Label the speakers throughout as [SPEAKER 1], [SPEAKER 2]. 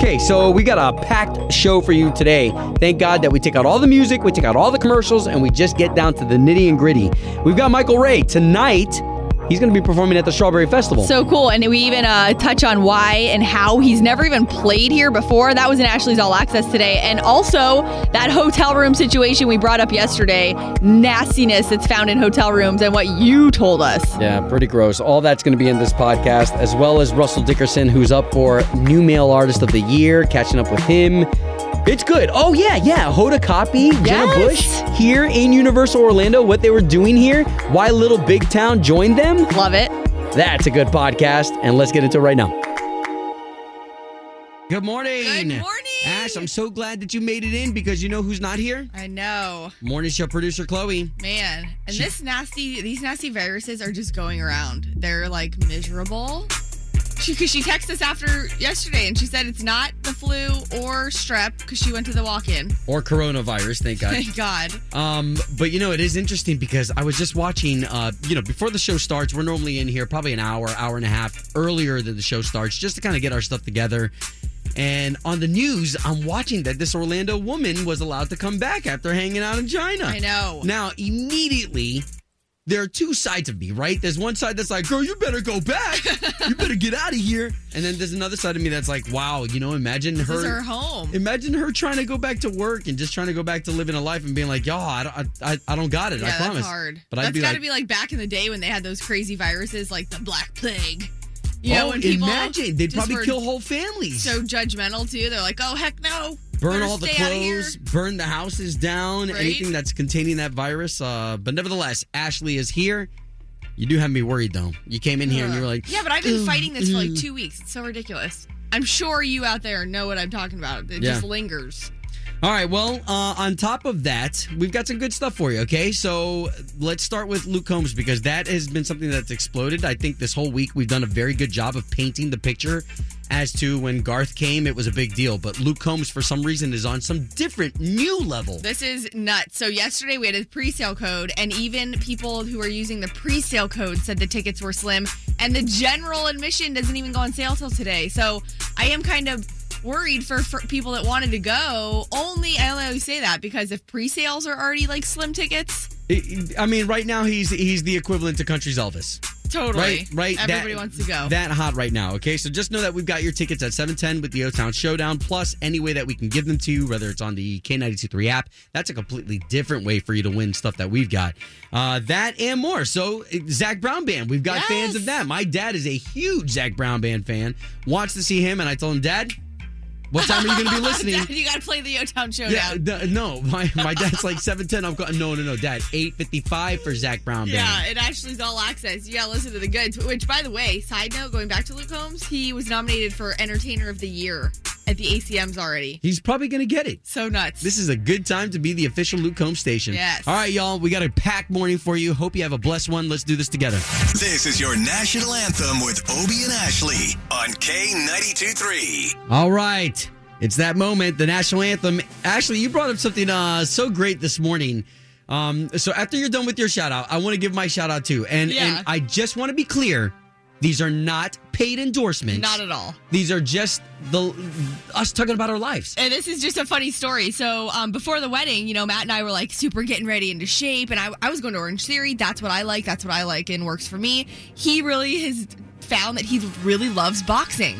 [SPEAKER 1] Okay, so we got a packed show for you today. Thank God that we take out all the music, we take out all the commercials, and we just get down to the nitty and gritty. We've got Michael Ray tonight. He's going to be performing at the Strawberry Festival.
[SPEAKER 2] So cool. And we even uh, touch on why and how he's never even played here before. That was in Ashley's All Access today. And also that hotel room situation we brought up yesterday nastiness that's found in hotel rooms and what you told us.
[SPEAKER 1] Yeah, pretty gross. All that's going to be in this podcast, as well as Russell Dickerson, who's up for New Male Artist of the Year, catching up with him. It's good. Oh, yeah, yeah. Hoda Kotb, Jenna
[SPEAKER 2] Yes.
[SPEAKER 1] Bush here in Universal Orlando, what they were doing here, why Little Big Town joined them.
[SPEAKER 2] Love it.
[SPEAKER 1] That's a good podcast, and let's get into it right now. Good morning.
[SPEAKER 2] Good morning.
[SPEAKER 1] Ash, I'm so glad that you made it in because you know who's not here?
[SPEAKER 3] I know,
[SPEAKER 1] Morning show producer Chloe.
[SPEAKER 3] man. And this nasty, these nasty viruses are just going around. They're like miserable. She, cause she texted us after yesterday and she said it's not the flu or strep because she went to the walk-in.
[SPEAKER 1] Or coronavirus, thank God.
[SPEAKER 3] Thank God.
[SPEAKER 1] Um, but you know, it is interesting because I was just watching, uh, you know, before the show starts, we're normally in here probably an hour, hour and a half earlier than the show starts just to kind of get our stuff together. And on the news, I'm watching that this Orlando woman was allowed to come back after hanging out in China.
[SPEAKER 3] I know.
[SPEAKER 1] Now, immediately, there are two sides of me, right? There's one side that's like, girl, you better go back. you better get out of here. And then there's another side of me that's like, wow, you know, imagine
[SPEAKER 3] This is
[SPEAKER 1] her.
[SPEAKER 3] her home.
[SPEAKER 1] Imagine her trying to go back to work and just trying to go back to living a life and being like, "Yo, I don't, I, I don't got it.
[SPEAKER 3] yeah,
[SPEAKER 1] I promise."
[SPEAKER 3] that's hard.
[SPEAKER 1] But I'd
[SPEAKER 3] that's got
[SPEAKER 1] like,
[SPEAKER 3] to be like back in the day when they had those crazy viruses like the Black Plague. You know,
[SPEAKER 1] "Oh,
[SPEAKER 3] when people
[SPEAKER 1] imagine they'd probably kill whole families,
[SPEAKER 3] so judgmental too. They're like, oh heck no,
[SPEAKER 1] burn all the
[SPEAKER 3] stay outta here."
[SPEAKER 1] clothes, burn the houses down,
[SPEAKER 3] Right?
[SPEAKER 1] anything that's containing that virus. Uh, but nevertheless, Ashley is here. You do have me worried though. You came in here and you were like,
[SPEAKER 3] Yeah, but I've been fighting this for like two weeks. It's so ridiculous. I'm sure you out there know what I'm talking about. It
[SPEAKER 1] Yeah.
[SPEAKER 3] just lingers.
[SPEAKER 1] All right. Well, uh, on top of that, we've got some good stuff for you. Okay, so let's start with Luke Combs because that has been something that's exploded. I think this whole week we've done a very good job of painting the picture as to when Garth came, it was a big deal. But Luke Combs, for some reason, is on some different new level.
[SPEAKER 3] This is nuts. So yesterday we had a pre-sale code, and even people who are using the pre-sale code said the tickets were slim, and the general admission doesn't even go on sale till today. So I am kind of worried for, for people that wanted to go. Only I only say that because if pre-sales are already like slim tickets,
[SPEAKER 1] I- mean, right now he's he's the equivalent to Country's Elvis.
[SPEAKER 3] totally,
[SPEAKER 1] Right, right.
[SPEAKER 3] Everybody
[SPEAKER 1] that-
[SPEAKER 3] wants to go.
[SPEAKER 1] That hot right now. Okay, so just know that we've got your tickets at 710 with the O Town Showdown, plus any way that we can give them to you, whether it's on the K923 app. That's a completely different way for you to win stuff that we've got. Uh, that and more. So, Zac Brown Band, we've got
[SPEAKER 3] Yes.
[SPEAKER 1] fans of that. My dad is a huge Zac Brown Band fan, wants to see him, and I told him, Dad, what time are you going to be listening?
[SPEAKER 3] you got to play the O-Town Showdown.
[SPEAKER 1] Yeah, d- no, my, my dad's like 710. I'm going, no, no, no, dad, 855 for Zac Brown Band.
[SPEAKER 3] Yeah, it actually is all access. You gotta listen to the goods. Which, by the way, side note, going back to Luke Combs, he was nominated for Entertainer of the Year at the ACMs already.
[SPEAKER 1] He's probably going to get it.
[SPEAKER 3] So nuts.
[SPEAKER 1] This is a good time to be the official Luke Combs station.
[SPEAKER 3] Yes.
[SPEAKER 1] All right, y'all. We got a packed morning for you. Hope you have a blessed one. Let's do this together.
[SPEAKER 4] This is your national anthem with Obie and Ashley on K92
[SPEAKER 1] All right. It's that moment, the national anthem. Ashley, you brought up something uh, so great this morning. Um, so after you're done with your shout out, I want to give my shout out too. And,
[SPEAKER 3] Yeah.
[SPEAKER 1] and I just want to be clear these are not paid endorsements.
[SPEAKER 3] Not at all.
[SPEAKER 1] These are just the us talking about our lives.
[SPEAKER 3] And this is just a funny story. So um, before the wedding, you know, Matt and I were like super getting ready into shape, and I, I was going to Orange Theory. That's what I like. That's what I like, and works for me. He really has found that he really loves boxing,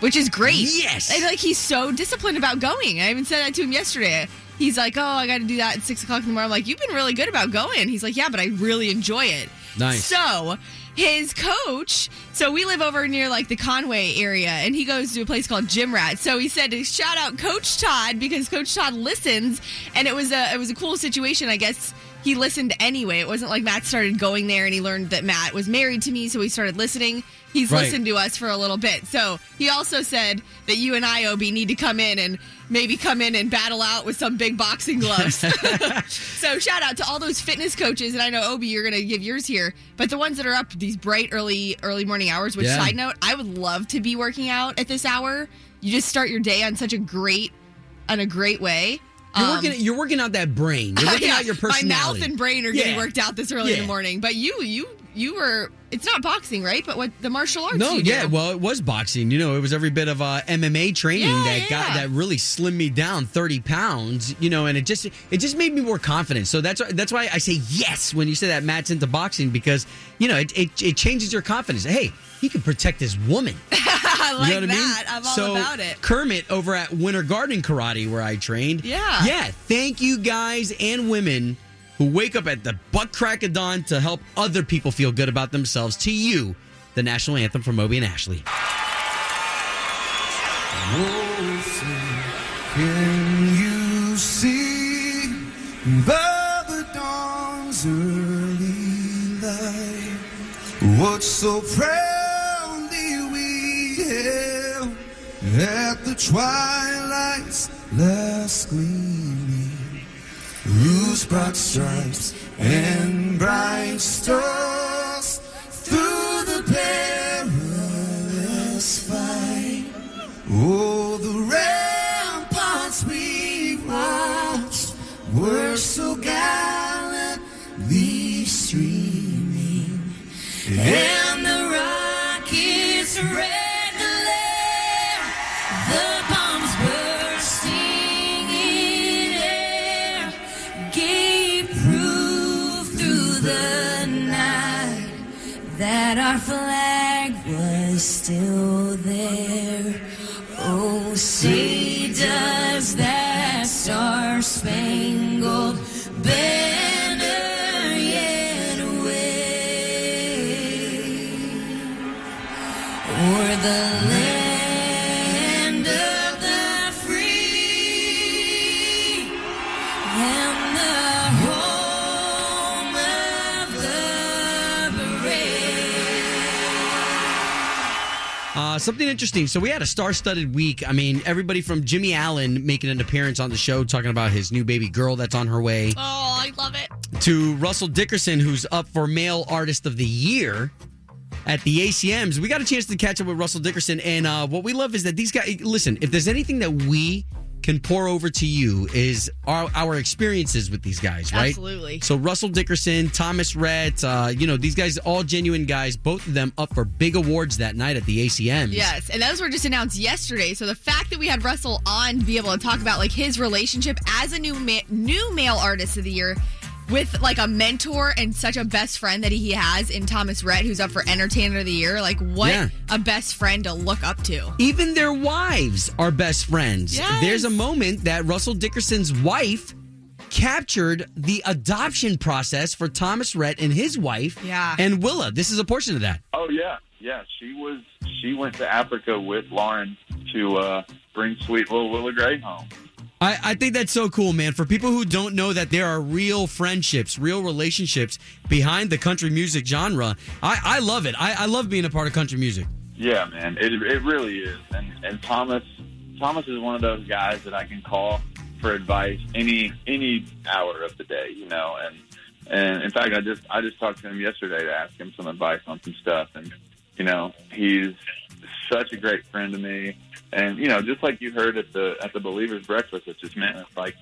[SPEAKER 3] which is great.
[SPEAKER 1] Yes.
[SPEAKER 3] and like he's so disciplined about going. I even said that to him yesterday. He's like, "Oh, I got to do that at six o'clock in the morning." I'm like, "You've been really good about going." He's like, "Yeah, but I really enjoy it."
[SPEAKER 1] Nice.
[SPEAKER 3] So his coach, so we live over near like the Conway area, and he goes to a place called Gym Rat. So he said to shout out Coach Todd because Coach Todd listens, and it was a it was a cool situation. I guess he listened anyway. It wasn't like Matt started going there and he learned that Matt was married to me, so he started listening. He's
[SPEAKER 1] Right.
[SPEAKER 3] listened to us for a little bit. So he also said that you and I, Obi, need to come in and maybe come in and battle out with some big boxing gloves. so shout out to all those fitness coaches, and I know Obi, you're gonna give yours here, but the ones that are up these bright early early morning hours. Which
[SPEAKER 1] Yeah.
[SPEAKER 3] side note, I would love to be working out at this hour. You just start your day on such a great, on a great way.
[SPEAKER 1] You're
[SPEAKER 3] Um,
[SPEAKER 1] working. You're working out that brain. You're working
[SPEAKER 3] yeah,
[SPEAKER 1] out your personality.
[SPEAKER 3] My mouth and brain are getting
[SPEAKER 1] Yeah.
[SPEAKER 3] worked out this early in the morning. But you, you you were. It's not boxing, right? But what the martial arts?
[SPEAKER 1] No, yeah,
[SPEAKER 3] do.
[SPEAKER 1] well, it was boxing. You know, it was every bit of uh, MMA training
[SPEAKER 3] Yeah,
[SPEAKER 1] that got
[SPEAKER 3] yeah.
[SPEAKER 1] that really slimmed me down thirty pounds. You know, and it just it just made me more confident. So that's why that's why I say yes when you say that Matt's into boxing because you know it it, it changes your confidence. Hey, he can protect his woman.
[SPEAKER 3] I like
[SPEAKER 1] you know what
[SPEAKER 3] that.
[SPEAKER 1] I mean?
[SPEAKER 3] I'm all
[SPEAKER 1] so,
[SPEAKER 3] about it.
[SPEAKER 1] Kermit over at Winter Garden Karate, where I trained.
[SPEAKER 3] Yeah.
[SPEAKER 1] Yeah. Thank you guys and women who wake up at the butt crack of dawn to help other people feel good about themselves. To you, the national anthem from Obie and Ashley.
[SPEAKER 5] Can you see by the dawn's early light what so proudly we hailed at the twilight's last gleaming? Whose broad stripes and bright stars through the perilous fight. Oh, the ramparts we watched were so gallantly streaming, and our flag was still there.
[SPEAKER 1] Something interesting. So we had a star-studded week. I mean, everybody from Jimmy Allen making an appearance on the show, talking about his new baby girl that's on her way,
[SPEAKER 3] Oh, I love it.
[SPEAKER 1] to Russell Dickerson, who's up for Male Artist of the Year at the ACMs. We got a chance to catch up with Russell Dickerson, and uh, what we love is that these guys. Listen, if there's anything that we can pour over to you is our, our experiences with these guys, right?
[SPEAKER 3] Absolutely.
[SPEAKER 1] So Russell Dickerson, Thomas Rhett, uh, you know, these guys, all genuine guys, both of them up for big awards that night at the ACMs.
[SPEAKER 3] Yes, and those were just announced yesterday. So the fact that we had Russell on to be able to talk about like his relationship as a new ma- new male artist of the year with like a mentor and such a best friend that he has in Thomas Rhett, who's up for Entertainer of the Year. Like what
[SPEAKER 1] Yeah.
[SPEAKER 3] a best friend to look up to.
[SPEAKER 1] Even their wives are best friends.
[SPEAKER 3] Yes.
[SPEAKER 1] There's a moment that Russell Dickerson's wife captured the adoption process for Thomas Rhett and his wife,
[SPEAKER 3] Yeah.
[SPEAKER 1] and Willa. This is a portion of that.
[SPEAKER 6] Oh yeah, yeah. She was. She went to Africa with Lauren to uh, bring sweet little Willa Gray home.
[SPEAKER 1] I, I think that's so cool, man. For people who don't know that there are real friendships, real relationships behind the country music genre, I, I love it. I, I love being a part of country music.
[SPEAKER 6] Yeah, man. It it really is. And and Thomas Thomas is one of those guys that I can call for advice any any hour of the day. You know, and and in fact, I just I just talked to him yesterday to ask him some advice on some stuff, and you know, he's such a great friend to me. And you know, just like you heard at the at the Believers Breakfast, it just meant like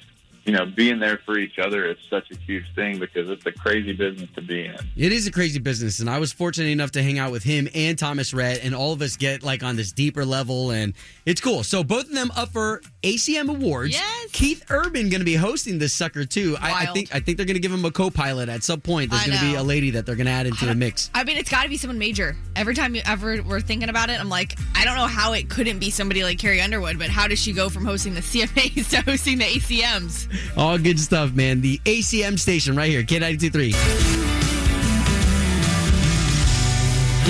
[SPEAKER 6] you know, being there for each other is such a huge thing because it's a crazy business to be in.
[SPEAKER 1] It is a crazy business, and I was fortunate enough to hang out with him and Thomas Rhett, and all of us get like on this deeper level, and it's cool. So both of them up for ACM awards.
[SPEAKER 3] Yes.
[SPEAKER 1] Keith Urban going to be hosting this sucker too. I, I think I think they're going to give him a co-pilot at some point. There's going to be a lady that they're going to add into the mix.
[SPEAKER 3] I mean, it's got to be someone major. Every time you ever we're thinking about it, I'm like, I don't know how it couldn't be somebody like Carrie Underwood, but how does she go from hosting the CMAs to hosting the ACMs?
[SPEAKER 1] All good stuff, man. The ACM station right here, K923.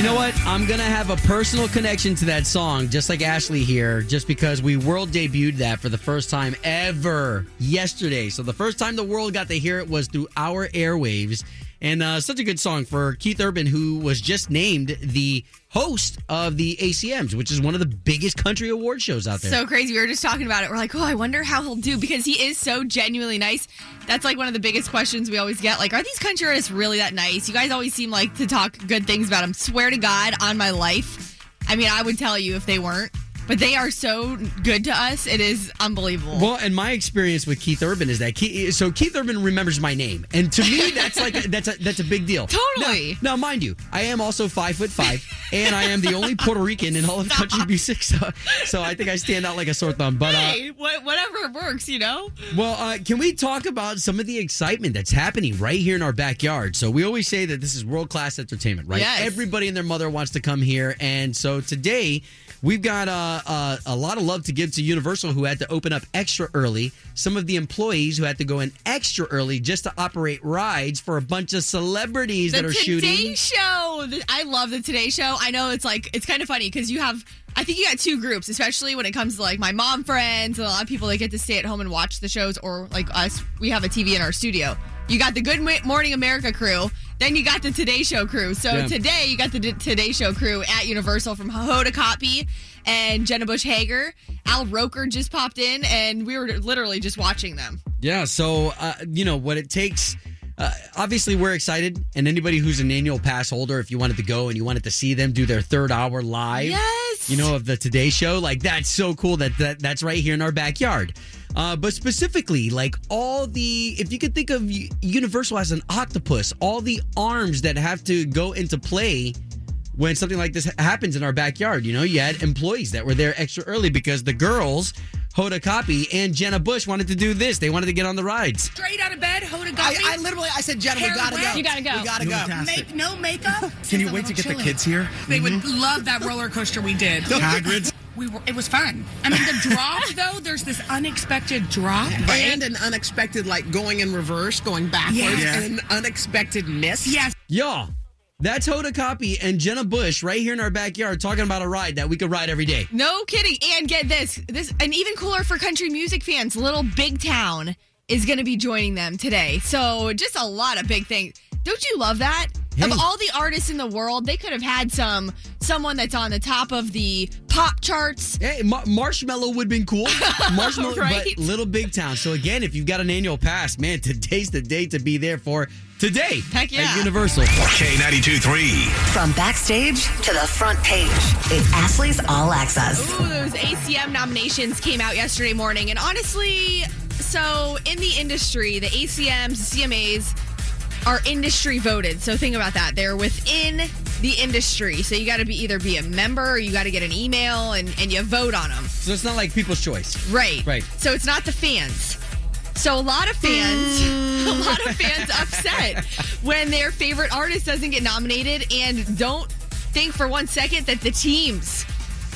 [SPEAKER 1] You know what? I'm going to have a personal connection to that song, just like Ashley here, just because we world debuted that for the first time ever yesterday. So the first time the world got to hear it was through our airwaves. And uh, such a good song for Keith Urban, who was just named the host of the ACMs, which is one of the biggest country award shows out there.
[SPEAKER 3] So crazy. We were just talking about it. We're like, oh, I wonder how he'll do because he is so genuinely nice. That's like one of the biggest questions we always get. Like, are these country artists really that nice? You guys always seem like to talk good things about them. Swear to God on my life. I mean, I would tell you if they weren't. But they are so good to us. It is unbelievable.
[SPEAKER 1] Well, and my experience with Keith Urban is that Keith, so Keith Urban remembers my name, and to me, that's like a, that's a that's a big deal.
[SPEAKER 3] Totally.
[SPEAKER 1] Now, now, mind you, I am also five foot five, and I am the only Puerto Rican in all of country music. So, so I think I stand out like a sore thumb. But uh,
[SPEAKER 3] hey, wha- whatever works, you know.
[SPEAKER 1] well, uh, can we talk about some of the excitement that's happening right here in our backyard? So we always say that this is world class entertainment, right?
[SPEAKER 3] Yes.
[SPEAKER 1] Everybody and their mother wants to come here, and so today we've got uh, uh, a lot of love to give to Universal, who had to open up extra early. Some of the employees who had to go in extra early just to operate rides for a bunch of celebrities
[SPEAKER 3] The
[SPEAKER 1] that are
[SPEAKER 3] Today
[SPEAKER 1] shooting.
[SPEAKER 3] Show. I love the Today Show. I know it's like it's kind of funny because you have. I think you got two groups, especially when it comes to like my mom friends and a lot of people that get to stay at home and watch the shows, or like us, we have a TV in our studio. You got the Good Morning America crew, then you got the Today Show crew. So
[SPEAKER 1] Yeah.
[SPEAKER 3] today you got the Today Show crew at Universal from Hoda Kotb and Jenna Bush Hager. Al Roker just popped in, and we were literally just watching them.
[SPEAKER 1] Yeah, so uh, you know what it takes. Uh, obviously, we're excited, and anybody who's an annual pass holder, if you wanted to go and you wanted to see them do their third hour live,
[SPEAKER 3] Yes.
[SPEAKER 1] you know, of the Today Show, like that's so cool that, that that's right here in our backyard. Uh, but specifically, like all the, if you could think of Universal as an octopus, all the arms that have to go into play when something like this happens in our backyard. You know, you had employees that were there extra early because the girls, Hoda Kotb and Jenna Bush, wanted to do this. They wanted to get on the rides.
[SPEAKER 7] straight out of bed, Hoda got
[SPEAKER 8] I. I literally, I said, Jenna, we gotta
[SPEAKER 7] wet.
[SPEAKER 8] go.
[SPEAKER 7] You gotta
[SPEAKER 2] go.
[SPEAKER 8] We gotta go.
[SPEAKER 9] Fantastic.
[SPEAKER 7] Make no makeup.
[SPEAKER 9] Can you wait to get the kids here?
[SPEAKER 7] They would mm-hmm. love that roller coaster we did.
[SPEAKER 9] Hagrid's.
[SPEAKER 7] We were. It was fun. I mean, the drop though. There's this unexpected drop.
[SPEAKER 8] And an unexpected, like going in reverse, going backwards,
[SPEAKER 7] Yeah.
[SPEAKER 8] and an unexpected miss.
[SPEAKER 7] Yes.
[SPEAKER 1] Y'all, that's Hoda Kotb and Jenna Bush right here in our backyard talking about a ride that we could ride every day.
[SPEAKER 3] No kidding. And get this, this and even cooler for country music fans, Little Big Town is going to be joining them today. So just a lot of big things. Don't you love that?
[SPEAKER 1] Hey.
[SPEAKER 3] Of all the artists in the world, they could have had some someone that's on the top of the pop charts.
[SPEAKER 1] Hey, Ma- Marshmello would have been cool. Marshmello,
[SPEAKER 3] Right?
[SPEAKER 1] but Little Big Town. So again, if you've got an annual pass, man, today's the day to be there for today
[SPEAKER 3] Heck yeah.
[SPEAKER 1] at Universal.
[SPEAKER 4] K92 3.
[SPEAKER 10] From backstage to the front page, it's Ashley's All Access.
[SPEAKER 3] Ooh, those ACM nominations came out yesterday morning. And honestly, so in the industry, the ACMs, the CMAs are industry voted. So think about that. They're within the industry. So you got to be either be a member or you got to get an email and, and you vote on them.
[SPEAKER 1] So it's not like People's Choice.
[SPEAKER 3] Right.
[SPEAKER 1] Right.
[SPEAKER 3] So it's not the fans. So a lot of fans, mm. a lot of fans upset when their favorite artist doesn't get nominated and don't think for one second that the teams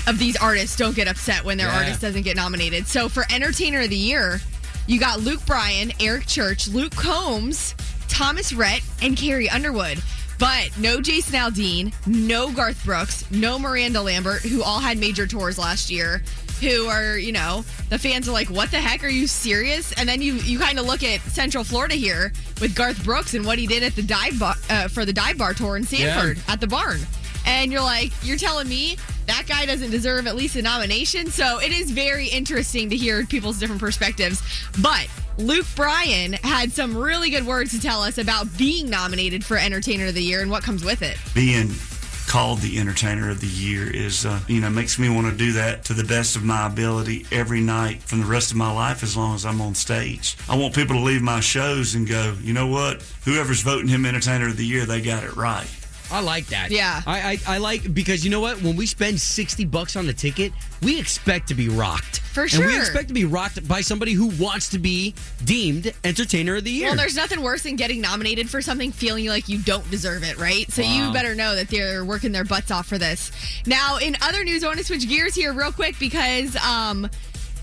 [SPEAKER 3] of these artists don't get upset when their
[SPEAKER 1] Yeah.
[SPEAKER 3] artist doesn't get nominated. So for Entertainer of the Year, you got Luke Bryan, Eric Church, Luke Combs, Thomas Rhett, and Carrie Underwood. But no Jason Aldean, no Garth Brooks, no Miranda Lambert, who all had major tours last year. Who are you know the fans are like, what the heck? Are you serious? And then you you kind of look at Central Florida here with Garth Brooks and what he did at the dive bar uh, for the dive bar tour in Sanford at the barn, and you're like, you're telling me that guy doesn't deserve at least a nomination. So it is very interesting to hear people's different perspectives. But Luke Bryan had some really good words to tell us about being nominated for Entertainer of the Year and what comes with it.
[SPEAKER 11] being called the entertainer of the year is uh, you know makes me want to do that to the best of my ability every night from the rest of my life as long as I'm on stage. I want people to leave my shows and go, you know what? Whoever's voting him entertainer of the year, they got it right.
[SPEAKER 1] I like that.
[SPEAKER 3] Yeah.
[SPEAKER 1] I, I I like because you know what? When we spend sixty bucks on the ticket, we expect to be rocked.
[SPEAKER 3] For
[SPEAKER 1] And we expect to be rocked by somebody who wants to be deemed entertainer of the year.
[SPEAKER 3] Well, there's nothing worse than getting nominated for something feeling like you don't deserve it, right? So you better know that they're working their butts off for this. Now, in other news, I want to switch gears here real quick because um,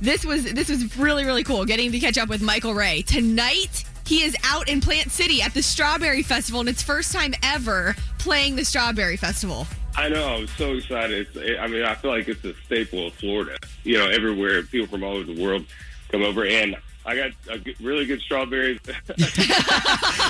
[SPEAKER 3] this was this was really really cool getting to catch up with Michael Ray tonight. He is out in Plant City at the Strawberry Festival, and it's first time ever playing the Strawberry Festival.
[SPEAKER 12] I know. I'm so excited. It's, I mean, I feel like it's a staple of Florida. You know, everywhere people from all over the world come over, and I got a really good strawberries.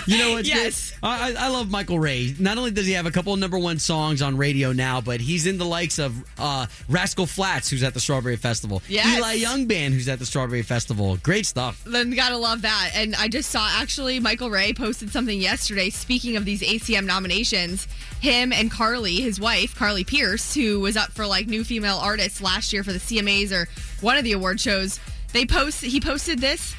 [SPEAKER 1] You know what's
[SPEAKER 3] Yes.
[SPEAKER 1] good? I, I I love Michael Ray. Not only does he have a couple of number one songs on radio now, but he's in the likes of uh, Rascal Flatts, who's at the Strawberry Festival.
[SPEAKER 3] Yes.
[SPEAKER 1] Eli Young Band, who's at the Strawberry Festival. Great stuff.
[SPEAKER 3] Then gotta love that. And I just saw actually Michael Ray posted something yesterday. Speaking of these ACM nominations, him and Carly, his wife, Carly Pearce, who was up for like new female artist last year for the CMAs or one of the award shows, they post he posted this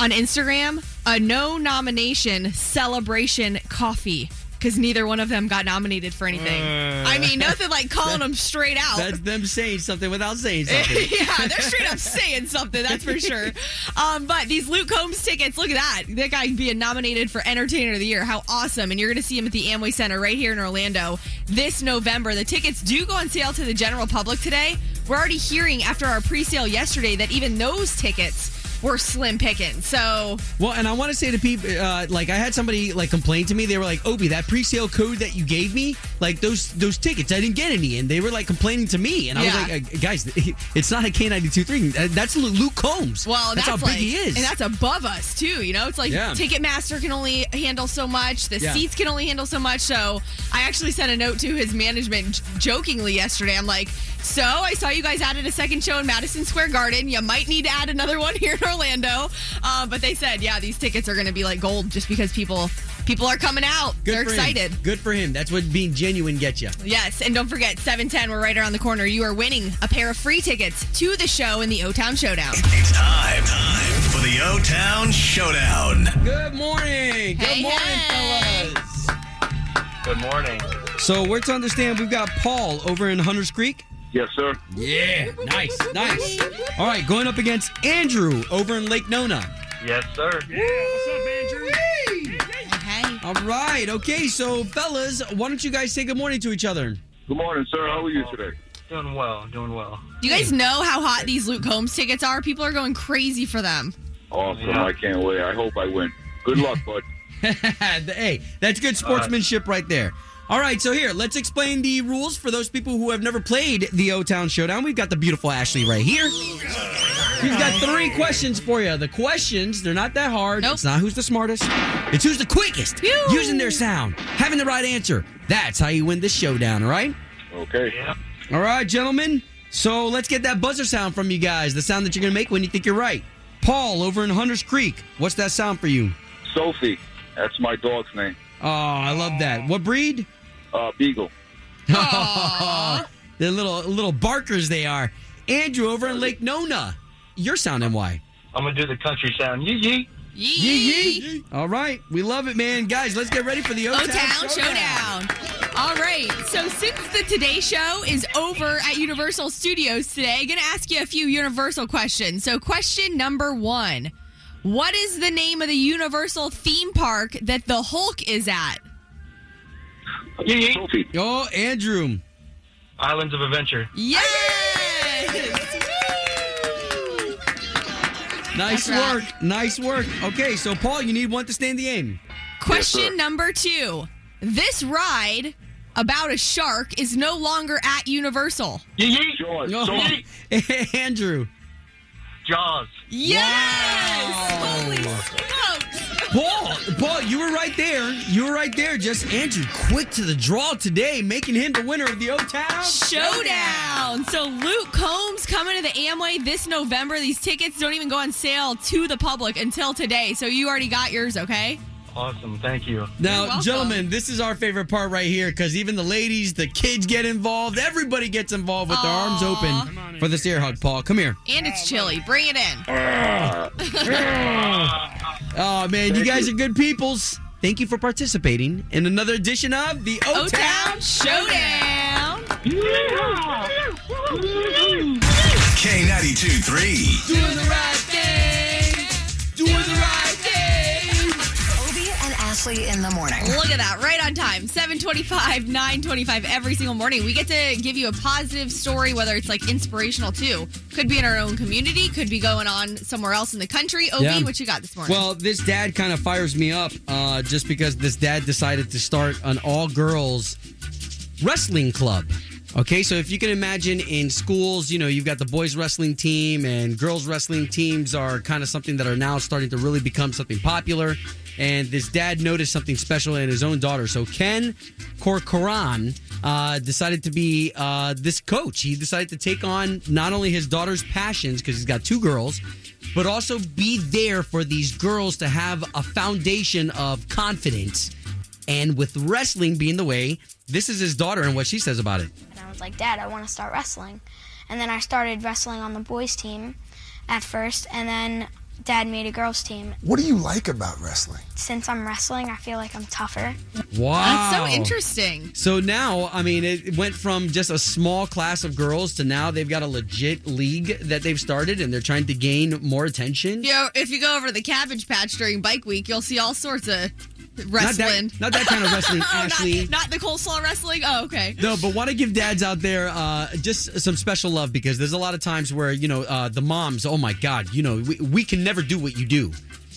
[SPEAKER 3] on Instagram, a no nomination celebration coffee. Because neither one of them got nominated for anything.
[SPEAKER 1] Uh,
[SPEAKER 3] I mean, nothing like calling them straight out.
[SPEAKER 1] That's them saying something without saying something.
[SPEAKER 3] yeah, they're straight up saying something, that's for sure. Um, but these Luke Combs tickets, look at that. That guy being nominated for Entertainer of the Year. How awesome. And you're going to see him at the Amway Center right here in Orlando this November. The tickets do go on sale to the general public today. We're already hearing after our pre sale yesterday that even those tickets were slim picking. So,
[SPEAKER 1] Well, and I want to say to people, uh, like I had somebody like complain to me. They were like, "Obi, that pre-sale code that you gave me, like those those tickets, I didn't get any." And they were like complaining to me, and I was like, uh, "Guys, it's not a K ninety two three. That's Luke Combs.
[SPEAKER 3] well, that's,
[SPEAKER 1] how big he is,
[SPEAKER 3] And that's above us, too. You know, it's like
[SPEAKER 1] Yeah.
[SPEAKER 3] Ticketmaster can only handle so much, the
[SPEAKER 1] Yeah.
[SPEAKER 3] seats can only handle so much. So I actually sent a note to his management j- jokingly yesterday. I'm like, so I saw you guys added a second show in Madison Square Garden. You might need to add another one here in Orlando. Uh, but they said, yeah, these tickets are going to be like gold just because people people are coming out.
[SPEAKER 1] Good
[SPEAKER 3] They're
[SPEAKER 1] for him.
[SPEAKER 3] excited.
[SPEAKER 1] Good for him. That's what being genuine gets you.
[SPEAKER 3] Yes, and don't forget, 710, we're right around the corner. You are winning a pair of free tickets to the show in the O Town Showdown.
[SPEAKER 4] It's time, time for the O Town Showdown.
[SPEAKER 1] Good morning. Good
[SPEAKER 3] Hey,
[SPEAKER 1] morning,
[SPEAKER 3] hey.
[SPEAKER 1] fellas.
[SPEAKER 9] Good morning.
[SPEAKER 1] So we're to understand we've got Paul over in Hunters Creek.
[SPEAKER 12] Yes, sir.
[SPEAKER 1] Yeah, nice, nice. All right, going up against Andrew over in Lake Nona.
[SPEAKER 9] Yes, sir. Yeah, what's up, Andrew?
[SPEAKER 3] Hey.
[SPEAKER 1] All right, okay. So fellas, why don't you guys say good morning to each other?
[SPEAKER 12] Good morning, sir. How are you today?
[SPEAKER 9] Doing well. Doing well.
[SPEAKER 3] Do you guys know how hot these Luke Combs tickets are? People are going crazy for them.
[SPEAKER 12] Awesome.
[SPEAKER 9] Yeah.
[SPEAKER 12] I can't wait. I hope I win. Good luck, bud.
[SPEAKER 1] hey, that's good sportsmanship right there. All right, so here, let's explain the rules for those people who have never played the O Town Showdown. We've got the beautiful Ashley right here. We've got three questions for you. The questions, they're not that hard.
[SPEAKER 3] Nope.
[SPEAKER 1] It's not who's the smartest. It's who's the quickest.
[SPEAKER 3] Phew.
[SPEAKER 1] Using their sound, having the right answer. That's how you win this showdown, all right?
[SPEAKER 12] Okay.
[SPEAKER 9] Yep.
[SPEAKER 1] All right, gentlemen. So let's get that buzzer sound from you guys, the sound that you're going to make when you think you're right. Paul over in Hunters Creek, what's that sound for you?
[SPEAKER 12] Sophie. That's my dog's name.
[SPEAKER 1] Oh, I love that. What breed?
[SPEAKER 12] Uh, Beagle.
[SPEAKER 3] Aw.
[SPEAKER 1] They're little little barkers they are. Andrew over in Lake Nona. Your sound and why?
[SPEAKER 9] I'm gonna do the country sound. Yee yee.
[SPEAKER 3] Yee. yee.
[SPEAKER 1] All right, we love it, man. Guys, let's get ready for the O
[SPEAKER 3] O Town Showdown. All right. So since the Today Show is over at Universal Studios today, I'm gonna ask you a few Universal questions. So question number one: What is the name of the Universal theme park that the Hulk is at?
[SPEAKER 9] Yee yee.
[SPEAKER 1] Oh, Andrew.
[SPEAKER 9] Islands of Adventure.
[SPEAKER 3] Yes.
[SPEAKER 1] Nice
[SPEAKER 3] That's right.
[SPEAKER 1] work. Nice work. Okay, so Paul, you need one to stay in the aim.
[SPEAKER 3] Question number two: This ride about a shark is no longer at Universal.
[SPEAKER 9] Yee yee.
[SPEAKER 12] George.
[SPEAKER 1] Oh,
[SPEAKER 12] Sophie.
[SPEAKER 1] Andrew.
[SPEAKER 9] Jaws.
[SPEAKER 3] Yes.
[SPEAKER 1] Wow. You were right there. You were right there. Just Andrew, quick to the draw today, making him the winner of the O Town
[SPEAKER 3] Showdown. So Luke Combs coming to the Amway this November. These tickets don't even go on sale to the public until today. So you already got yours, okay?
[SPEAKER 9] Awesome. Thank you.
[SPEAKER 1] Now, gentlemen, this is our favorite part right here because even the ladies, the kids get involved. Everybody gets involved with their arms open for this air hug. Paul, come here.
[SPEAKER 3] And it's chilly. Bring it in.
[SPEAKER 1] Oh man, you guys are good peoples. Thank you for participating in another edition of the O
[SPEAKER 3] O
[SPEAKER 1] Town
[SPEAKER 3] Town Showdown.
[SPEAKER 4] K92 3.
[SPEAKER 1] Doing the right
[SPEAKER 10] Ashley in the morning.
[SPEAKER 3] Look at that, right on time. 725, 925 every single morning. We get to give you a positive story, whether it's like inspirational too. Could be in our own community, could be going on somewhere else in the country. Obi,
[SPEAKER 1] Yeah.
[SPEAKER 3] what you got this morning?
[SPEAKER 1] Well, this dad kind of fires me up uh, just because this dad decided to start an all girls wrestling club. Okay, so if you can imagine in schools, you know, you've got the boys wrestling team and girls wrestling teams are kind of something that are now starting to really become something popular. And this dad noticed something special in his own daughter. So Ken Corcoran uh, decided to be uh, this coach. He decided to take on not only his daughter's passions, because he's got two girls, but also be there for these girls to have a foundation of confidence. And with wrestling being the way, this is his daughter and what she says about it.
[SPEAKER 13] And I was like, Dad, I want to start wrestling. And then I started wrestling on the boys' team at first, and then Dad made a girls' team.
[SPEAKER 14] What do you like about wrestling?
[SPEAKER 13] Since I'm wrestling, I feel like I'm tougher.
[SPEAKER 1] Wow.
[SPEAKER 3] That's so interesting.
[SPEAKER 1] So now, I mean, it went from just a small class of girls to now they've got a legit league that they've started and they're trying to gain more attention.
[SPEAKER 3] You know, if you go over to the Cabbage Patch during Bike Week, you'll see all sorts of wrestling.
[SPEAKER 1] not that kind of wrestling,
[SPEAKER 3] oh, not-
[SPEAKER 1] Ashley.
[SPEAKER 3] Not, the coleslaw wrestling. Oh, okay.
[SPEAKER 1] No, but want to give dads out there uh, just some special love because there's a lot of times where you know uh, the moms. Oh my God, you know we, we can never do what you do.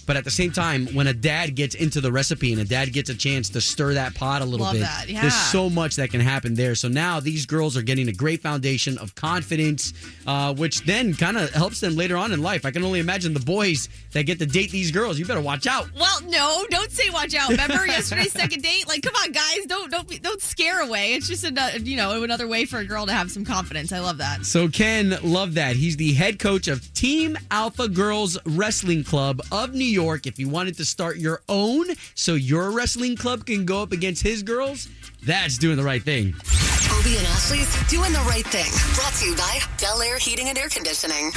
[SPEAKER 1] But at the same time, when a dad gets into the recipe and a dad gets a chance to stir that pot a little
[SPEAKER 3] Love
[SPEAKER 1] bit,
[SPEAKER 3] that, yeah.
[SPEAKER 1] there's so much that can happen there. So now these girls are getting a great foundation of confidence, uh, which then kind of helps them later on in life. I can only imagine the boys that get to date these girls. You better watch out.
[SPEAKER 3] Well, no, don't say watch out. Remember yesterday's second date? Like, come on, guys, don't don't be- don't scare away. It's just another, you know, another way for a girl to have some confidence. I love that.
[SPEAKER 1] So Ken, love that. He's the head coach of Team Alpha Girls Wrestling Club of New York. If you wanted to start your own so your wrestling club can go up against his girls, that's doing the right thing.
[SPEAKER 10] Obie and Ashley's doing the right thing. Brought to you by Bel Air Heating and Air Conditioning.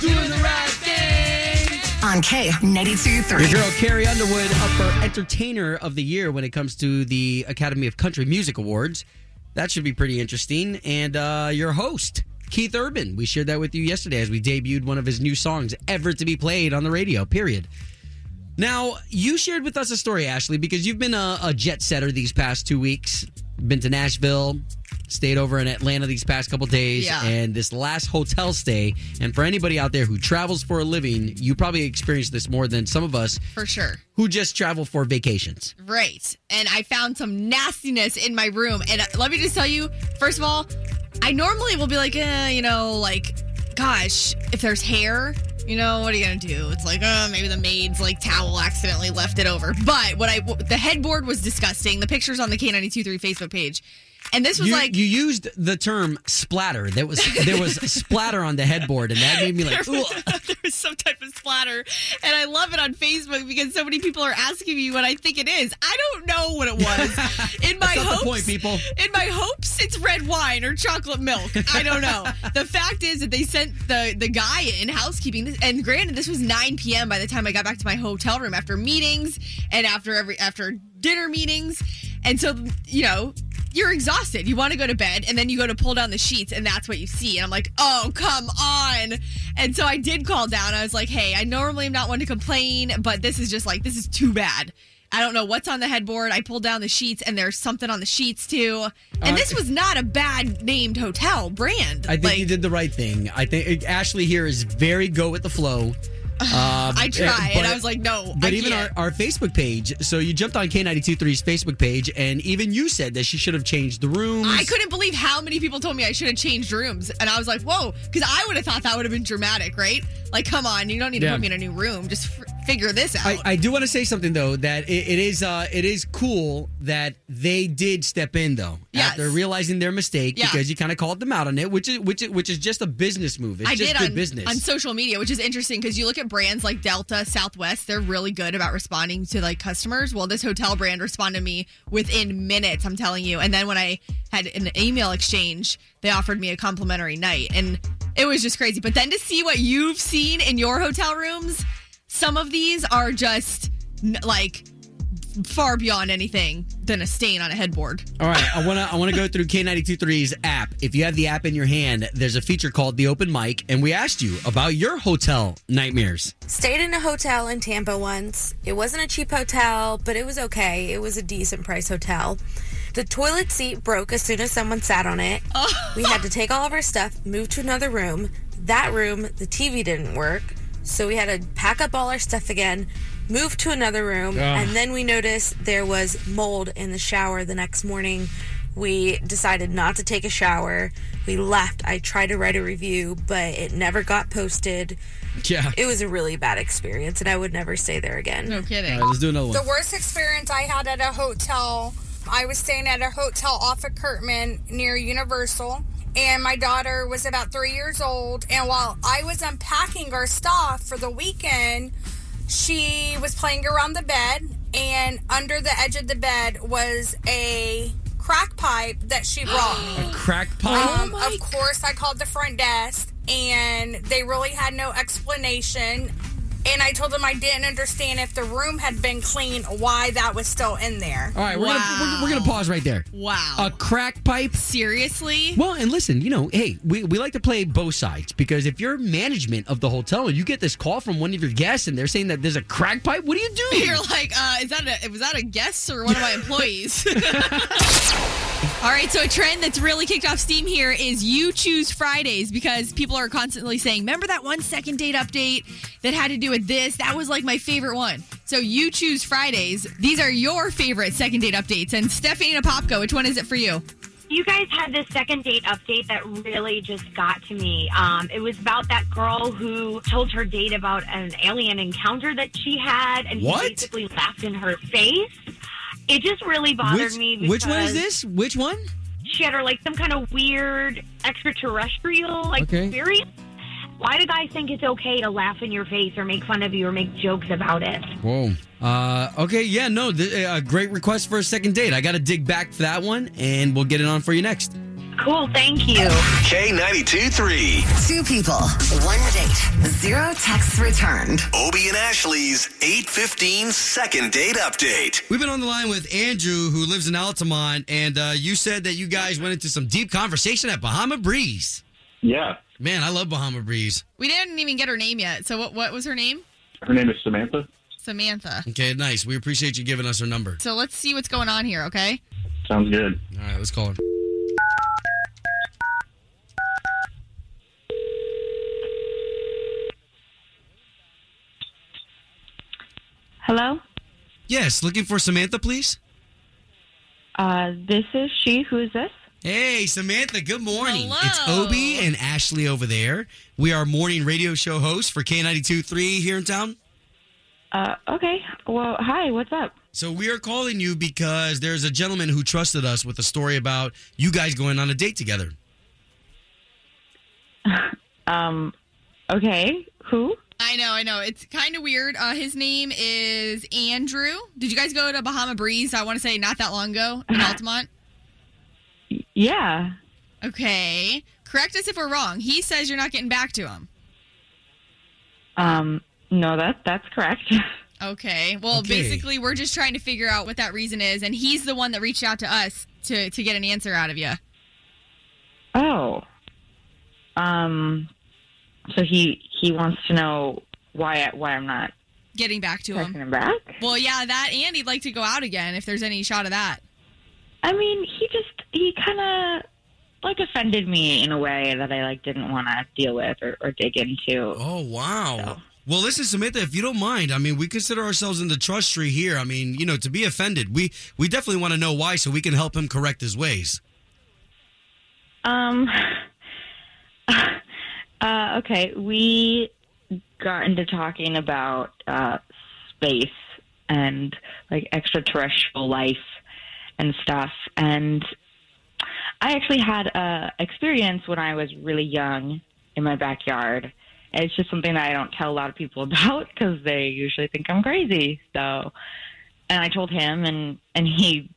[SPEAKER 1] Doing the right thing.
[SPEAKER 10] On K ninety two three.
[SPEAKER 1] Your girl Carrie Underwood up for Entertainer of the Year when it comes to the Academy of Country Music Awards. That should be pretty interesting. And uh, your host, Keith Urban. We shared that with you yesterday as we debuted one of his new songs ever to be played on the radio, period. Now, you shared with us a story, Ashley, because you've been a, a jet setter these past two weeks. Been to Nashville, stayed over in Atlanta these past couple days,
[SPEAKER 3] Yeah.
[SPEAKER 1] and this last hotel stay. And for anybody out there who travels for a living, you probably experienced this more than some of us
[SPEAKER 3] For sure.
[SPEAKER 1] who just travel for vacations.
[SPEAKER 3] Right. And I found some nastiness in my room. And let me just tell you, first of all, I normally will be like, eh, you know, like, gosh, if there's hair, you know, what are you to do? It's like, uh, maybe the maid's like towel accidentally left it over. But what I, the headboard was disgusting. The pictures on the K923 Facebook page. And this was
[SPEAKER 1] you,
[SPEAKER 3] like,
[SPEAKER 1] you used the term splatter. There was there was splatter on the headboard, and that made me like,
[SPEAKER 3] there, was, there was some type of splatter and i love it on facebook because so many people are asking me what i think it is. I don't know what it was. In my
[SPEAKER 1] That's not the
[SPEAKER 3] hopes
[SPEAKER 1] point, people.
[SPEAKER 3] in my hopes it's red wine or chocolate milk. I don't know. The fact is that they sent the the guy in housekeeping and granted this was 9 p.m by the time i got back to my hotel room after meetings and after every after dinner meetings. And so you know you're exhausted. You want to go to bed, and then you go to pull down the sheets, and that's what you see. And I'm like, oh, come on. And so I did call down. I was like, hey, I normally am not one to complain, but this is just like, this is too bad. I don't know what's on the headboard. I pulled down the sheets, and there's something on the sheets too. And
[SPEAKER 1] Uh,
[SPEAKER 3] this was not a bad named hotel brand.
[SPEAKER 1] I think
[SPEAKER 3] like,
[SPEAKER 1] you did the right thing. I think Ashley here is very go with the flow. Uh,
[SPEAKER 3] I tried,
[SPEAKER 1] but-
[SPEAKER 3] and I was like, no.
[SPEAKER 1] But
[SPEAKER 3] I
[SPEAKER 1] even our, our Facebook page, so you jumped on K923's Facebook page, and even you said that she should have changed the rooms.
[SPEAKER 3] I couldn't believe how many people told me I should have changed rooms. And I was like, whoa, because I would have thought that would have been dramatic, right? Like, come on, you don't need to
[SPEAKER 1] Yeah.
[SPEAKER 3] put me in a new room. Just f- figure this out.
[SPEAKER 1] I, I do want to say something though that it, it is uh, it is cool that they did step in though
[SPEAKER 3] Yes.
[SPEAKER 1] after realizing their mistake
[SPEAKER 3] Yeah.
[SPEAKER 1] because you kind of called them out on it, which is which is, which is just a business move. It's
[SPEAKER 3] I
[SPEAKER 1] just
[SPEAKER 3] did
[SPEAKER 1] good
[SPEAKER 3] on,
[SPEAKER 1] business.
[SPEAKER 3] on social media, which is interesting because you look at brands like Delta, Southwest, they're really good about responding to like customers. Well, this hotel brand responded to me within minutes, I'm telling you. And then when I had an email exchange, they offered me a complimentary night. And it was just crazy. But then to see what you've seen in your hotel rooms, some of these are just like far beyond anything than a stain on a headboard.
[SPEAKER 1] All right, I want to I want to go through K923's app. If you have the app in your hand, there's a feature called the open mic, and we asked you about your hotel nightmares.
[SPEAKER 15] Stayed in a hotel in Tampa once. It wasn't a cheap hotel, but it was okay. It was a decent price hotel. The toilet seat broke as soon as someone sat on it. Oh. We had to take all of our stuff, move to another room. That room, the TV didn't work. So we had to pack up all our stuff again, move to another room,
[SPEAKER 16] Ugh.
[SPEAKER 15] and then we noticed there was mold in the shower the next morning We decided not to take a shower. We left. I tried to write a review, but it never got posted.
[SPEAKER 1] Yeah.
[SPEAKER 15] It was a really bad experience, and I would never stay there again.
[SPEAKER 3] No kidding.
[SPEAKER 1] All right, let's do another one.
[SPEAKER 14] The worst experience I had at a hotel, I was staying at a hotel off of Kirkman near Universal, and my daughter was about three years old. And while I was unpacking our stuff for the weekend, she was playing around the bed, and under the edge of the bed was a crack pipe that she brought me.
[SPEAKER 1] A crack pipe.
[SPEAKER 14] Um, of course, I called the front desk, and they really had no explanation. And I told them I didn't understand if the room had been clean, why that was still in there.
[SPEAKER 1] All right, we're gonna we're, we're gonna pause right there.
[SPEAKER 3] Wow.
[SPEAKER 1] A crack pipe.
[SPEAKER 3] Seriously?
[SPEAKER 1] Well, and listen, you know, hey, we, we like to play both sides because if you're management of the hotel and you get this call from one of your guests and they're saying that there's a crack pipe, what do you do?
[SPEAKER 3] You're like, uh, is that a was that a guest or one of my employees? All right, so a trend that's really kicked off steam here is you choose Fridays because people are constantly saying, "Remember that one second date update that had to do with this? That was like my favorite one." So you choose Fridays. These are your favorite second date updates. And Stephanie Popko, which one is it for you?
[SPEAKER 16] You guys had this second date update that really just got to me. Um, it was about that girl who told her date about an alien encounter that she had, and
[SPEAKER 1] What?
[SPEAKER 16] he basically laughed in her face. It just really bothered
[SPEAKER 1] which,
[SPEAKER 16] me.
[SPEAKER 1] which one is this? Which one?
[SPEAKER 16] She had her like some kind of weird extraterrestrial like
[SPEAKER 1] Okay.
[SPEAKER 16] experience. Why do guys think it's okay to laugh in your face or make fun of you or make jokes about it?
[SPEAKER 1] Whoa. Uh, okay, yeah, no, th- a great request for a second date. I got to dig back for that one, and we'll get it on for you next.
[SPEAKER 16] Cool, thank you.
[SPEAKER 4] K92 3.
[SPEAKER 10] Two people, one date, zero texts returned.
[SPEAKER 4] Obie and Ashley's 815 second date update.
[SPEAKER 1] We've been on the line with Andrew, who lives in Altamonte, and uh, you said that you guys went into some deep conversation at Bahama Breeze.
[SPEAKER 12] Yeah.
[SPEAKER 1] Man, I love Bahama Breeze.
[SPEAKER 3] We didn't even get her name yet. So what what was her name?
[SPEAKER 12] Her name is Samantha.
[SPEAKER 3] Samantha.
[SPEAKER 1] Okay, nice. We appreciate you giving us her number.
[SPEAKER 3] So let's see what's going on here, okay?
[SPEAKER 12] Sounds good.
[SPEAKER 1] All right, let's call her.
[SPEAKER 17] Hello?
[SPEAKER 1] Yes, looking for Samantha, please.
[SPEAKER 17] Uh, this is she. Who is this?
[SPEAKER 1] Hey, Samantha, good morning.
[SPEAKER 17] Hello.
[SPEAKER 1] It's Obie and Ashley over there. We are morning radio show hosts for K92.3 here in town.
[SPEAKER 17] Uh, okay. Well, hi. What's up?
[SPEAKER 1] So we are calling you because there's a gentleman who trusted us with a story about you guys going on a date together.
[SPEAKER 17] Um, okay. Who?
[SPEAKER 3] I know, I know. It's kind of weird. Uh, his name is Andrew. Did you guys go to Bahama Breeze? I want to say not that long ago in Altamonte.
[SPEAKER 17] Yeah.
[SPEAKER 3] Okay. Correct us if we're wrong. He says you're not getting back to him.
[SPEAKER 17] Um, no, that that's correct.
[SPEAKER 3] Okay. Well,
[SPEAKER 17] Okay.
[SPEAKER 3] basically, we're just trying to figure out what that reason is, and he's the one that reached out to us to to get an answer out of you.
[SPEAKER 17] Oh. Um. So he he wants to know why I- why I'm not
[SPEAKER 3] Getting back to
[SPEAKER 17] texting
[SPEAKER 3] him.
[SPEAKER 17] him back.
[SPEAKER 3] Well, yeah, that and he'd like to go out again if there's any shot of that.
[SPEAKER 17] I mean, he just he kind of like offended me in a way that I like didn't want to deal with or, or dig into.
[SPEAKER 1] Oh wow. Well, listen, Samantha, if you don't mind, I mean, we consider ourselves in the trust tree here. I mean, you know, to be offended, we we definitely want to know why, so we can help him correct his ways.
[SPEAKER 17] Um. Uh, okay, we got into talking about uh, space and like extraterrestrial life and stuff, and I actually had a experience when I was really young in my backyard. It's just something that I don't tell a lot of people about because they usually think I'm crazy. So, and I told him, and and he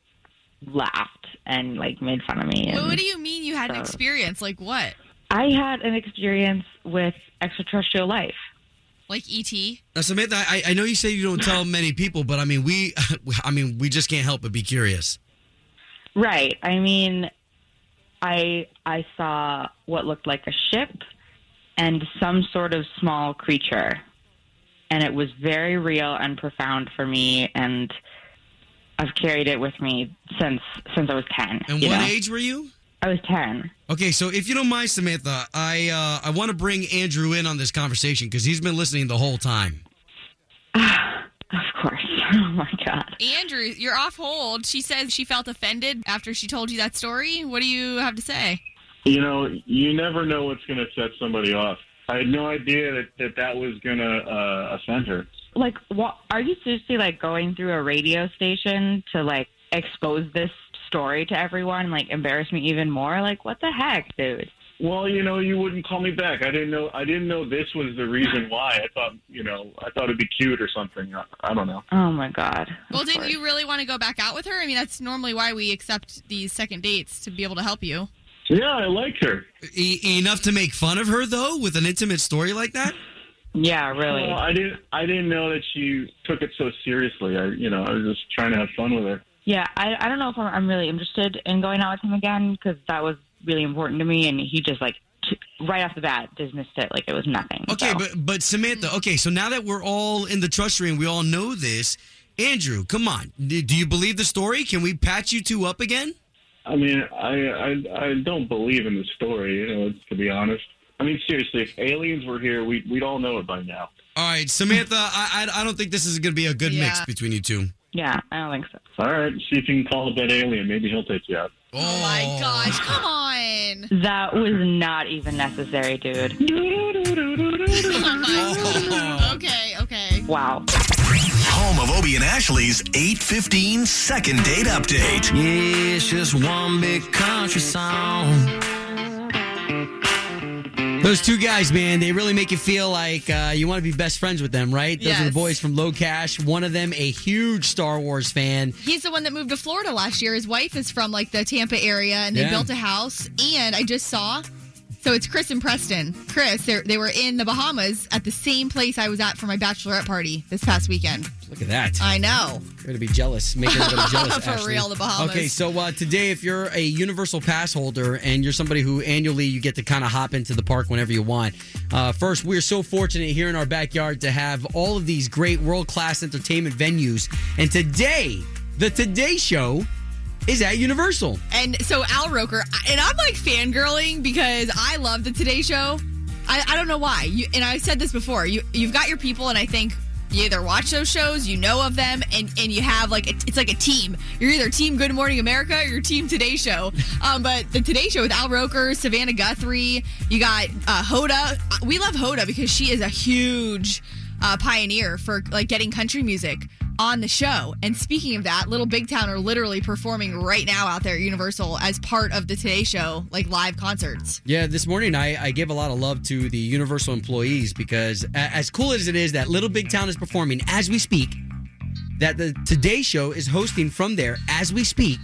[SPEAKER 17] laughed and like made fun of me. And
[SPEAKER 3] what do you mean you had an experience? Like what?
[SPEAKER 17] I had an experience with extraterrestrial life.
[SPEAKER 3] Like E ET?
[SPEAKER 1] Now, Samantha, I, I know you say you don't tell many people, but I mean, we, I mean, we just can't help but be curious.
[SPEAKER 17] Right. I mean, I I saw what looked like a ship and some sort of small creature. And it was very real and profound for me and I've carried it with me since since I was 10.
[SPEAKER 1] And what
[SPEAKER 17] know?
[SPEAKER 1] age were you?
[SPEAKER 17] I was 10.
[SPEAKER 1] Okay, so if you don't mind, Samantha, I uh, I want to bring Andrew in on this conversation because he's been listening the whole time.
[SPEAKER 17] Of course. Oh my god.
[SPEAKER 3] Andrew, you're off hold. She says she felt offended after she told you that story. What do you have to say?
[SPEAKER 12] You know, you never know what's going to set somebody off. I had no idea that that, that was going to uh, offend her.
[SPEAKER 17] Like, what? Are you seriously like going through a radio station to like expose this story to everyone, like embarrass me even more? Like, what the heck, dude?
[SPEAKER 12] Well, you know, you wouldn't call me back. I didn't know. I didn't know this was the reason why. I thought, you know, I thought it'd be cute or something. I, I don't know.
[SPEAKER 17] Oh my god.
[SPEAKER 3] Well, didn't you really want to go back out with her? I mean, that's normally why we accept these second dates to be able to help you.
[SPEAKER 12] Yeah, I like her.
[SPEAKER 1] E- enough to make fun of her though, with an intimate story like that.
[SPEAKER 17] Yeah, really.
[SPEAKER 12] Well, I didn't. I didn't know that she took it so seriously. I, you know, I was just trying to have fun with her.
[SPEAKER 17] Yeah, I, I don't know if I'm, I'm really interested in going out with him again because that was really important to me, and he just like t- right off the bat dismissed it like it was nothing.
[SPEAKER 1] Okay,
[SPEAKER 17] so.
[SPEAKER 1] but but Samantha, okay, so now that we're all in the trust tree and we all know this, Andrew, come on, do do you believe the story? Can we patch you two up again?
[SPEAKER 12] I mean, I, I I don't believe in the story. You know, to be honest. I mean, seriously, if aliens were here, we we'd all know it by now.
[SPEAKER 1] All right, Samantha, I I, I don't think this is going to be a good mix between you two.
[SPEAKER 17] Yeah, I don't think so.
[SPEAKER 12] All right, see if you can call up that alien. Maybe he'll take you out.
[SPEAKER 3] Oh my gosh, come on.
[SPEAKER 17] That was not even necessary, dude.
[SPEAKER 3] Okay, okay.
[SPEAKER 17] Wow.
[SPEAKER 4] Home of Obie and Ashley's 815 second date update.
[SPEAKER 18] Yeah, it's just one big country song.
[SPEAKER 1] Those two guys, man, they really make you feel like uh, you want to be best friends with them, right? Those are the boys from LOCASH. One of them, a huge Star Wars fan.
[SPEAKER 3] He's the one that moved to Florida last year. His wife is from like the Tampa area, and they
[SPEAKER 1] Yeah.
[SPEAKER 3] built a house. And I just saw, so it's Chris and Preston. Chris, they they were in the Bahamas at the same place I was at for my bachelorette party this past weekend.
[SPEAKER 1] Look at that.
[SPEAKER 3] I know.
[SPEAKER 1] You're going to be jealous. Make everybody jealous.
[SPEAKER 3] For
[SPEAKER 1] Ashley.
[SPEAKER 3] real, the Bahamas.
[SPEAKER 1] Okay, so uh, today, if you're a Universal Pass holder and you're somebody who annually you get to kind of hop into the park whenever you want, uh, first, we're so fortunate here in our backyard to have all of these great world class entertainment venues. And today, the Today Show is at Universal.
[SPEAKER 3] And so Al Roker, and I'm like fangirling because I love the Today Show. I, I don't know why. You, and I said this before. You you've got your people, and I think you either watch those shows, you know of them, and and you have like a, it's like a team. You're either Team Good Morning America or your Team Today Show. Um, but the Today Show with Al Roker, Savannah Guthrie, you got uh, Hoda. We love Hoda because she is a huge uh, pioneer for like getting country music on the show. And speaking of that, Little Big Town are literally performing right now out there at Universal as part of the Today Show, like live concerts.
[SPEAKER 1] Yeah, this morning I, I gave a lot of love to the Universal employees because as cool as it is that Little Big Town is performing as we speak, that the Today Show is hosting from there as we speak.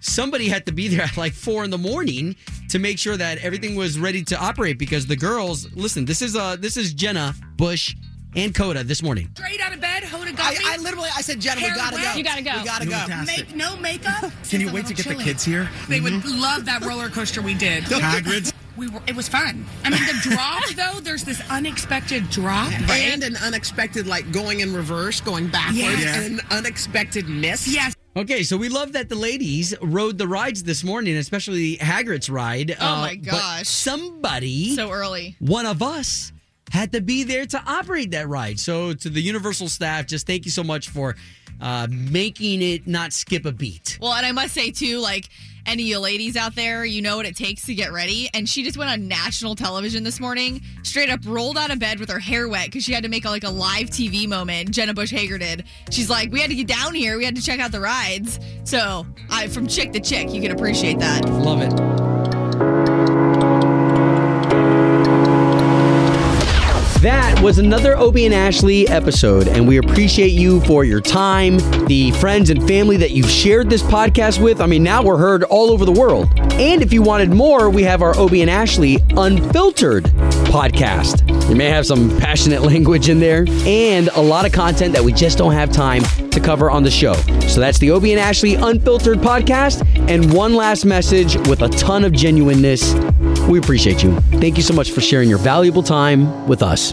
[SPEAKER 1] Somebody had to be there at like four in the morning to make sure that everything was ready to operate because the girls, listen, this is uh this is Jenna Bush and Hoda this morning.
[SPEAKER 7] Straight out of bed, Hoda got
[SPEAKER 8] I,
[SPEAKER 7] me.
[SPEAKER 8] I literally, I said, Jenna, we gotta
[SPEAKER 7] wet.
[SPEAKER 8] go.
[SPEAKER 7] You gotta go.
[SPEAKER 8] We gotta go.
[SPEAKER 7] Make no makeup.
[SPEAKER 19] Can you wait to
[SPEAKER 7] little
[SPEAKER 19] get the kids here?
[SPEAKER 7] They would love that roller coaster we did.
[SPEAKER 19] Hagrid's?
[SPEAKER 7] We were. It was fun. I mean, the drop though. There's this unexpected drop,
[SPEAKER 8] And an unexpected, like going in reverse, going backwards,
[SPEAKER 7] Yeah.
[SPEAKER 8] and an unexpected miss.
[SPEAKER 7] Yes.
[SPEAKER 1] Okay, so we love that the ladies rode the rides this morning, especially Hagrid's ride. Uh,
[SPEAKER 3] Oh my
[SPEAKER 1] but
[SPEAKER 3] gosh.
[SPEAKER 1] somebody
[SPEAKER 3] So early.
[SPEAKER 1] one of us had to be there to operate that ride. So to the Universal staff, just thank you so much for uh, making it not skip a beat.
[SPEAKER 3] Well, and I must say too, like any of you ladies out there, you know what it takes to get ready. And she just went on national television this morning, straight up rolled out of bed with her hair wet because she had to make a, like a live TV moment. Jenna Bush Hager did. She's like, we had to get down here, we had to check out the rides. So, I from chick to chick, you can appreciate that.
[SPEAKER 1] Love it. Was another Obie and Ashley episode, and we appreciate you for your time, the friends and family that you've shared this podcast with. I mean, now we're heard all over the world. And if you wanted more, we have our Obie and Ashley Unfiltered podcast. You may have some passionate language in there and a lot of content that we just don't have time to cover on the show. So that's the Obie and Ashley Unfiltered podcast. And one last message with a ton of genuineness. We appreciate you. Thank you so much for sharing your valuable time with us.